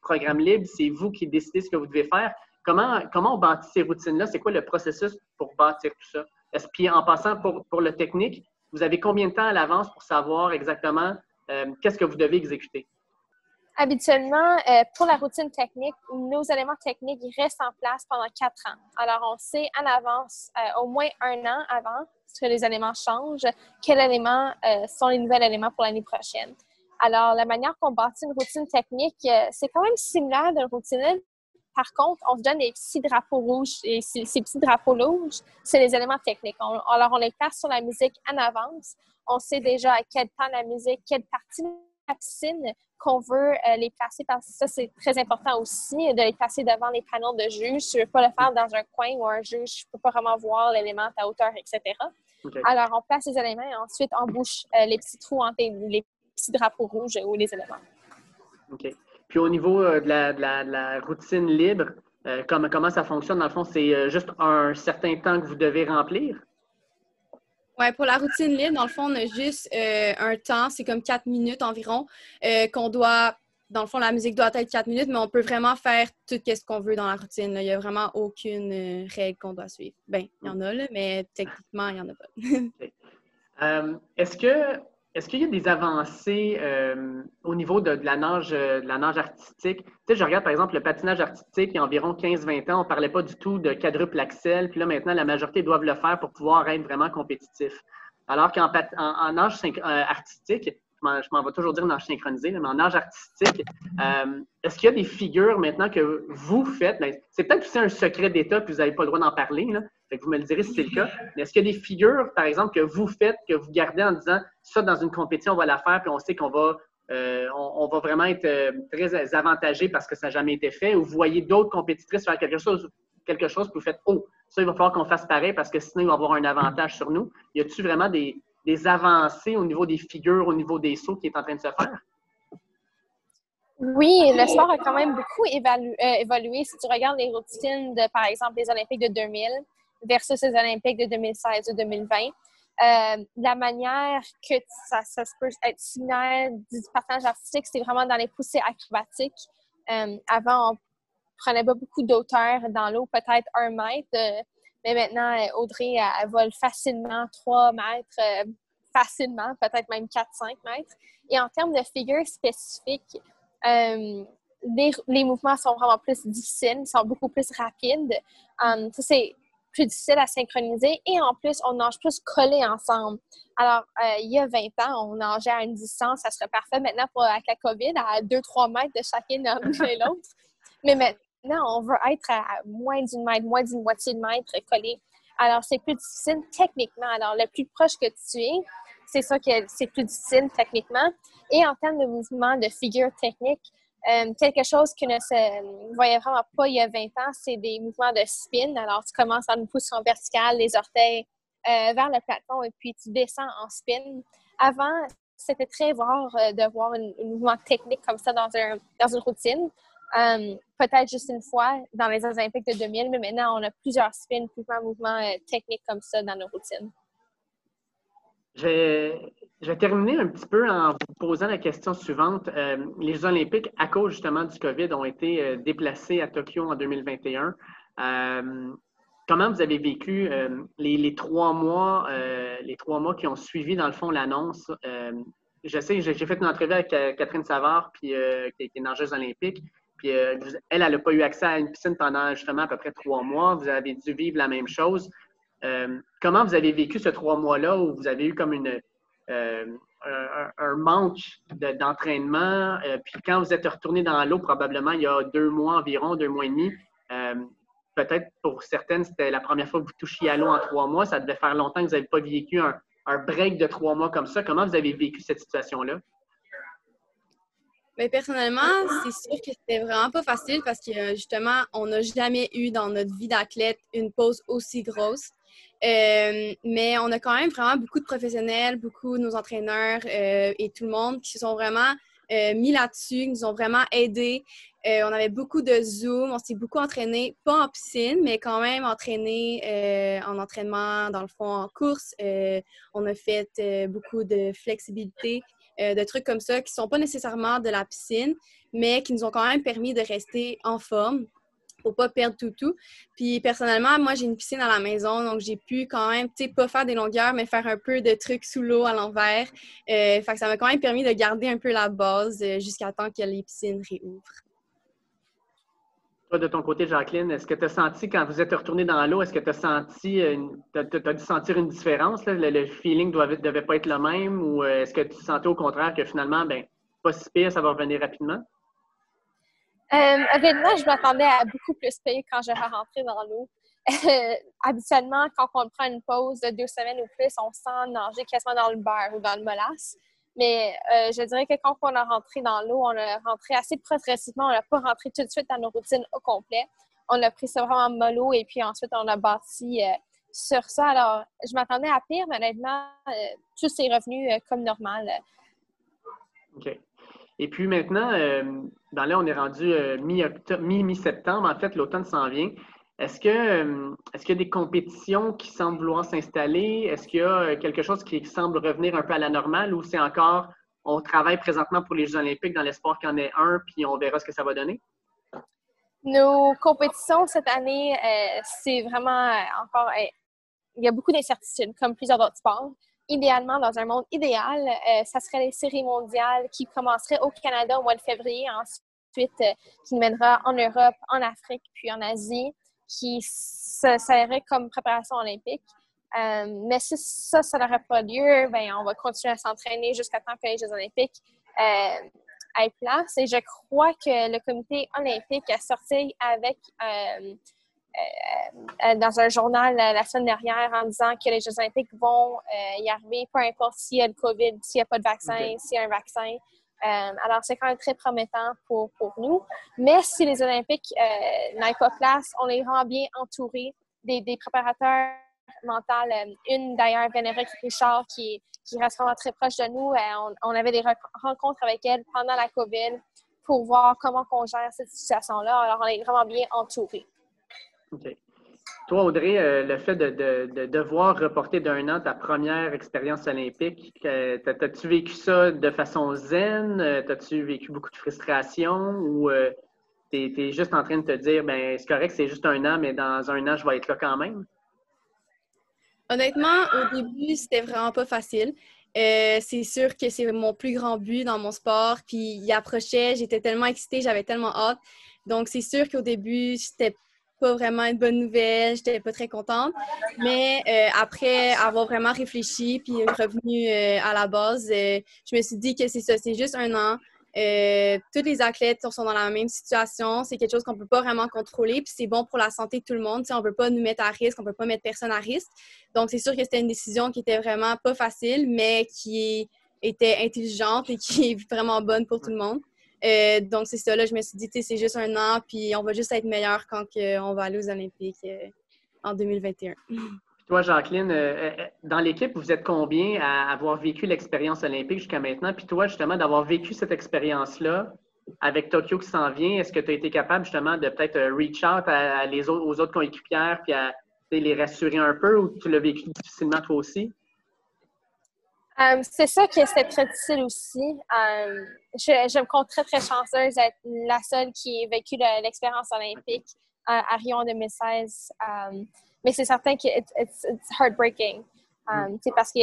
programme libre, c'est vous qui décidez ce que vous devez faire. Comment, comment on bâtit ces routines-là? C'est quoi le processus pour bâtir tout ça? Puis en passant pour, pour le technique, vous avez combien de temps à l'avance pour savoir exactement euh, qu'est-ce que vous devez exécuter? Habituellement, euh, pour la routine technique, nos éléments techniques restent en place pendant quatre ans. Alors, on sait en avance, euh, au moins un an avant, que les éléments changent, quels éléments sont les nouveaux éléments pour l'année prochaine. Alors, la manière qu'on bâtit une routine technique, c'est quand même similaire d'une routine par contre, on se donne des petits drapeaux rouges et ces, petits drapeaux rouges, c'est les éléments techniques. alors, on les place sur la musique en avance. On sait déjà à quel temps la musique, quelle partie piscine qu'on veut euh, les placer parce que ça, c'est très important aussi de les placer devant les panneaux de juge. Je ne veux pas le faire dans un coin où un juge ne peut pas vraiment voir l'élément à hauteur, etc. Alors, on place les éléments et ensuite on bouche euh, les petits trous entre les, petits drapeaux rouges ou les éléments. OK. Puis au niveau euh, de la, routine libre, euh, comment, ça fonctionne? Dans le fond, c'est euh, juste un certain temps que vous devez remplir? Pour la routine libre, dans le fond, on a juste un temps, c'est comme quatre minutes environ, qu'on doit, dans le fond, la musique doit être quatre minutes, mais on peut vraiment faire tout ce qu'on veut dans la routine. Il n'y a vraiment aucune règle qu'on doit suivre. Bien, il y en a, là, mais techniquement, il n'y en a pas. (laughs) Est-ce que est-ce qu'il y a des avancées euh, au niveau de, la nage, euh, de la nage artistique? Tu sais, je regarde par exemple le patinage artistique, il y a environ 15-20 ans, on ne parlait pas du tout de quadruple axel, puis là maintenant, la majorité doivent le faire pour pouvoir être vraiment compétitif. Alors qu'en en, nage euh, artistique, je m'en vais toujours dire nage synchronisé, mais en nage artistique, est-ce qu'il y a des figures maintenant que vous faites? Ben, c'est peut-être aussi un secret d'État, puis vous n'avez pas le droit d'en parler, vous me le direz si c'est le cas. Mais est-ce qu'il y a des figures, par exemple, que vous faites, que vous gardez en disant ça, dans une compétition, on va la faire, puis on sait qu'on va, euh, on, va vraiment être euh, très avantagé parce que ça n'a jamais été fait, ou vous voyez d'autres compétitrices faire quelque chose, quelque chose, puis vous faites Oh, ça, il va falloir qu'on fasse pareil parce que sinon, il va avoir un avantage sur nous. Y a-t-il vraiment des, avancées au niveau des figures, au niveau des sauts qui est en train de se faire? Oui, le sport a quand même beaucoup euh, évolué. Si tu regardes les routines de, par exemple, les Olympiques de 2000, versus les Olympiques de 2016 ou 2020. Euh, la manière que ça, ça peut être similaire du partage artistique, c'est vraiment dans les poussées acrobatiques. Euh, avant, on prenait pas beaucoup d'auteur dans l'eau, peut-être un mètre, mais maintenant, Audrey, elle, vole facilement 3 mètres, facilement, peut-être même 4-5 mètres. Et en termes de figures spécifiques, les, les, mouvements sont vraiment plus difficiles, sont beaucoup plus rapides. ça, c'est plus difficile à synchroniser et en plus, on nage plus collés ensemble. Alors, euh, il y a 20 ans, on nageait à une distance, ça serait parfait. Maintenant, pour, avec la COVID, à 2-3 mètres de chacun l'un et l'autre. Mais maintenant, on veut être à moins d'une mètre, moins d'une moitié de mètre collés. Alors, c'est plus difficile techniquement. Alors, le plus proche que tu es, c'est ça que c'est plus difficile techniquement. Et en termes de mouvement, de figure technique, euh, quelque chose que ne se voyait vraiment pas il y a 20 ans, c'est des mouvements de spin. Alors, tu commences en une position verticale, les orteils euh, vers le plafond et puis tu descends en spin. Avant, c'était très rare euh, de voir un, mouvement technique comme ça dans, un, dans une routine. Peut-être juste une fois dans les Olympiques de 2000, mais maintenant, on a plusieurs spins, plusieurs mouvements techniques comme ça dans nos routines. Je vais, terminer un petit peu en vous posant la question suivante. Euh, les Olympiques, à cause justement du COVID, ont été euh, déplacés à Tokyo en 2021. Euh, comment vous avez vécu les, trois mois, les trois mois qui ont suivi, dans le fond, l'annonce? je sais, j'ai fait une entrevue avec Catherine Savard, puis, qui est nageuse olympique. Puis elle, elle n'a pas eu accès à une piscine pendant justement à peu près trois mois. Vous avez dû vivre la même chose. Euh, comment vous avez vécu ce trois mois-là où vous avez eu comme une, euh, un, manque d'entraînement? Euh, puis quand vous êtes retourné dans l'eau, probablement il y a deux mois environ, deux mois et demi, peut-être pour certaines, c'était la première fois que vous touchiez à l'eau en trois mois. Ça devait faire longtemps que vous n'avez pas vécu un, un, break de trois mois comme ça. Comment vous avez vécu cette situation-là? Bien, personnellement, c'est sûr que c'était vraiment pas facile parce que justement, on n'a jamais eu dans notre vie d'athlète une pause aussi grosse. Euh, mais on a quand même vraiment beaucoup de professionnels, beaucoup de nos entraîneurs euh, et tout le monde qui sont vraiment euh, mis là-dessus, nous ont vraiment aidés. Euh, on avait beaucoup de Zoom, on s'est beaucoup entraîné, pas en piscine, mais quand même entraîné euh, en entraînement, dans le fond, en course. Euh, on a fait beaucoup de flexibilité, de trucs comme ça qui sont pas nécessairement de la piscine, mais qui nous ont quand même permis de rester en forme pour pas perdre tout tout. Puis personnellement, moi j'ai une piscine à la maison, donc j'ai pu quand même, tu sais, pas faire des longueurs, mais faire un peu de trucs sous l'eau à l'envers. que ça m'a quand même permis de garder un peu la base jusqu'à temps que les piscines réouvrent de ton côté, Jacqueline, est-ce que tu as senti, quand vous êtes retourné dans l'eau, est-ce que tu as senti, tu as, dû sentir une différence? Le, feeling ne devait pas être le même ou euh, est-ce que tu sentais au contraire que finalement, ben, pas si pire, ça va revenir rapidement? Euh, je m'attendais à beaucoup plus pire quand je rentré dans l'eau. habituellement, quand on prend une pause de deux semaines ou plus, on sent nager quasiment dans le beurre ou dans le molasse. Mais euh, je dirais que quand on a rentré dans l'eau, on a rentré assez progressivement. On n'a pas rentré tout de suite dans nos routines au complet. On a pris ça vraiment mollo et puis ensuite on a bâti euh, sur ça. Alors, je m'attendais à pire, mais honnêtement, euh, tout s'est revenu comme normal. OK. Et puis maintenant, dans là, on est rendu mi-septembre. en fait, l'automne s'en vient. Est-ce euh, est-ce qu'il y a des compétitions qui semblent vouloir s'installer? Est-ce qu'il y a euh, quelque chose qui semble revenir un peu à la normale ou c'est encore on travaille présentement pour les Jeux olympiques dans l'espoir qu'il y en ait un, puis on verra ce que ça va donner? Nos compétitions cette année, euh, c'est vraiment encore. il y a beaucoup d'incertitudes, comme plusieurs autres sports. Idéalement, dans un monde idéal, ça serait les séries mondiales qui commenceraient au Canada au mois de février, ensuite qui mènera en Europe, en Afrique, puis en Asie qui serait comme préparation olympique. Euh, mais si ça, ça n'aurait pas lieu, ben, on va continuer à s'entraîner jusqu'à temps que les Jeux olympiques euh, aient place. Et je crois que le comité olympique a sorti avec euh, euh, dans un journal la semaine dernière en disant que les Jeux olympiques vont y arriver, peu importe s'il y a le COVID, s'il n'y a pas de vaccin, s'il y a un vaccin. Euh, alors, c'est quand même très promettant pour, pour nous. Mais si les Olympiques euh, n'aient pas place, on les rend bien entourés des, préparateurs mentaux. Euh, une, d'ailleurs, Vénérique Richard, qui, qui reste vraiment très proche de nous. On, on, avait des rencontres avec elle pendant la COVID pour voir comment on gère cette situation-là. Alors, on est vraiment bien entourés. OK. Toi, Audrey, euh, le fait de, devoir reporter d'un an ta première expérience olympique, euh, as-tu vécu ça de façon zen? Euh, as-tu vécu beaucoup de frustration ou tu es, juste en train de te dire, ben c'est correct, c'est juste un an, mais dans un an, je vais être là quand même? Honnêtement, au début, c'était vraiment pas facile. c'est sûr que c'est mon plus grand but dans mon sport. Puis il approchait, j'étais tellement excitée, j'avais tellement hâte. Donc c'est sûr qu'au début, c'était pas vraiment une bonne nouvelle, j'étais pas très contente. Mais euh, après avoir vraiment réfléchi puis revenu euh, à la base, euh, je me suis dit que c'est ça, c'est juste un an. tous les athlètes sont dans la même situation. C'est quelque chose qu'on peut pas vraiment contrôler. Puis c'est bon pour la santé de tout le monde. On on peut pas nous mettre à risque, on peut pas mettre personne à risque. Donc c'est sûr que c'était une décision qui était vraiment pas facile, mais qui était intelligente et qui est vraiment bonne pour tout le monde. Euh, donc, c'est ça, là, je me suis dit, c'est juste un an, puis on va juste être meilleur quand on va aller aux Olympiques euh, en 2021. (laughs) Toi, Jacqueline, euh, dans l'équipe, vous êtes combien à avoir vécu l'expérience olympique jusqu'à maintenant? Puis toi, justement, d'avoir vécu cette expérience-là avec Tokyo qui s'en vient, est-ce que tu as été capable justement de peut-être reach out à, les autres, aux autres coéquipières puis à les rassurer un peu ou tu l'as vécu difficilement toi aussi? Euh, c'est ça que c'était très difficile aussi. Euh, je, me compte très, très chanceuse d'être la seule qui ait vécu l'expérience olympique à Rio en 2016. Euh, mais c'est certain que it's, heartbreaking. Um, parce qu'il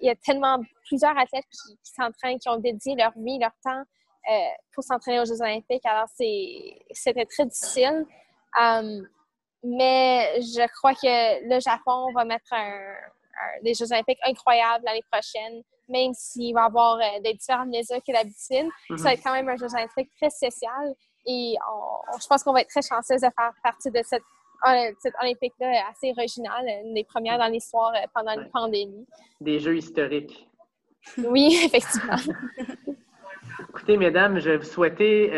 y, a tellement plusieurs athlètes qui, s'entraînent, qui ont dédié leur vie, leur temps pour s'entraîner aux Jeux olympiques. Alors, c'était très difficile. mais je crois que le Japon va mettre un, des Jeux olympiques incroyables l'année prochaine, même s'il va y avoir euh, des différentes mesures que d'habitude. Ça va être quand même un Jeux olympique très spécial et je pense qu'on va être très chanceuse de faire partie de cette, euh, cette Olympique-là assez originale, une des premières dans l'histoire euh, pendant une pandémie. Des Jeux historiques. (laughs) (laughs) Oui, effectivement. Écoutez, mesdames, je vais vous souhaiter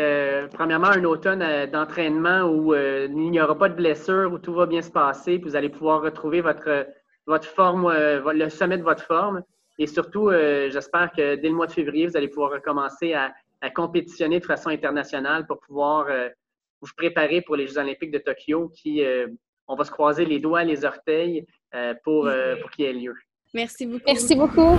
premièrement un automne d'entraînement où il n'y aura pas de blessures, où tout va bien se passer, puis vous allez pouvoir retrouver votre, votre forme, euh, le sommet de votre forme. Et surtout, euh, j'espère que dès le mois de février, vous allez pouvoir recommencer à, à compétitionner de façon internationale pour pouvoir vous préparer pour les Jeux olympiques de Tokyo qui, on va se croiser les doigts, les orteils pour, pour qu'il y ait lieu. Merci beaucoup. Merci beaucoup.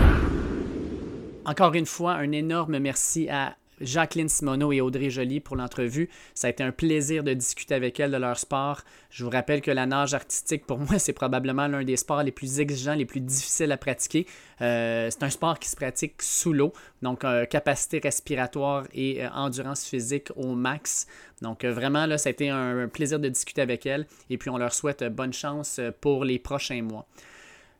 Encore une fois, un énorme merci à Jacqueline Simoneau et Audrey Joly pour l'entrevue. Ça a été un plaisir de discuter avec elles de leur sport. Je vous rappelle que la nage artistique, pour (laughs) moi, c'est probablement l'un des sports les plus exigeants, les plus difficiles à pratiquer. Euh, c'est un sport qui se pratique sous l'eau, donc euh, capacité respiratoire et euh, endurance physique au max. Donc vraiment, là, ça a été un, plaisir de discuter avec elles et puis on leur souhaite bonne chance pour les prochains mois.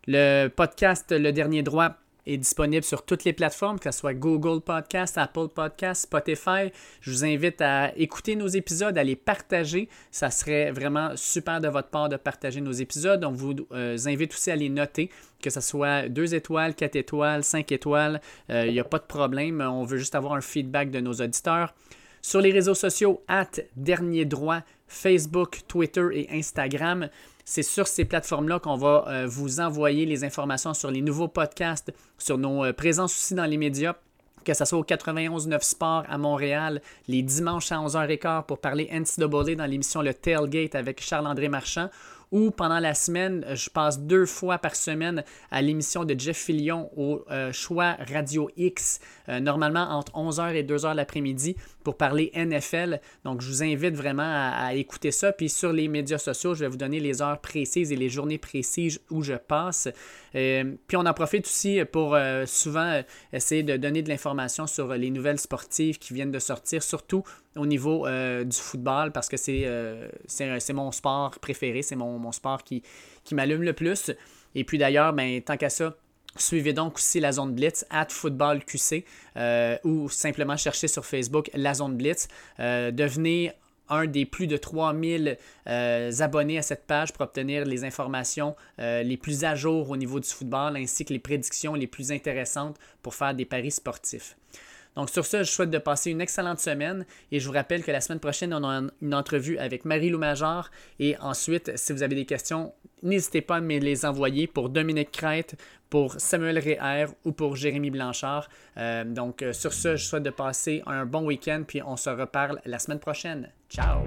Le podcast Le Dernier Droit est disponible sur toutes les plateformes, que ce soit Google Podcast, Apple Podcast, Spotify. Je vous invite à écouter nos épisodes, à les partager. Ça serait vraiment super de votre part de partager nos épisodes. On vous euh, invite aussi à les noter, que ce soit 2 étoiles, 4 étoiles, 5 étoiles. Euh, il n'y a pas de problème. On veut juste avoir un feedback de nos auditeurs. Sur les réseaux sociaux, at Dernier Droit, Facebook, Twitter et Instagram. C'est sur ces plateformes-là qu'on va euh, vous envoyer les informations sur les nouveaux podcasts, sur nos euh, présences aussi dans les médias que ce soit au 91.9 Sport à Montréal, les dimanches à 11h15 pour parler NCAA dans l'émission Le Tailgate avec Charles-André Marchand, ou pendant la semaine, je passe deux fois par semaine à l'émission de Jeff Fillion au euh, choix Radio X, normalement entre 11h et 2h l'après-midi pour parler NFL. Donc, je vous invite vraiment à, écouter ça. Puis sur les médias sociaux, je vais vous donner les heures précises et les journées précises où je passe. Euh, puis on en profite aussi pour euh, souvent euh, essayer de donner de l'information sur les nouvelles sportives qui viennent de sortir, surtout au niveau du football, parce que c'est mon sport préféré, c'est mon, sport qui, qui m'allume le plus. Et puis d'ailleurs, ben, tant qu'à ça, Suivez donc aussi la zone Blitz, at footballqc, euh, ou simplement cherchez sur Facebook la zone Blitz. Euh, devenez un des plus de 3000 euh, abonnés à cette page pour obtenir les informations les plus à jour au niveau du football, ainsi que les prédictions les plus intéressantes pour faire des paris sportifs. Donc sur ce, je souhaite de passer une excellente semaine et je vous rappelle que la semaine prochaine, on a une entrevue avec Marie-Lou Major et ensuite, si vous avez des questions, n'hésitez pas à me les envoyer pour Dominique Crête, pour Samuel Réher ou pour Jérémy Blanchard. Euh, donc euh, sur ce, je souhaite de passer un bon week-end puis on se reparle la semaine prochaine. Ciao!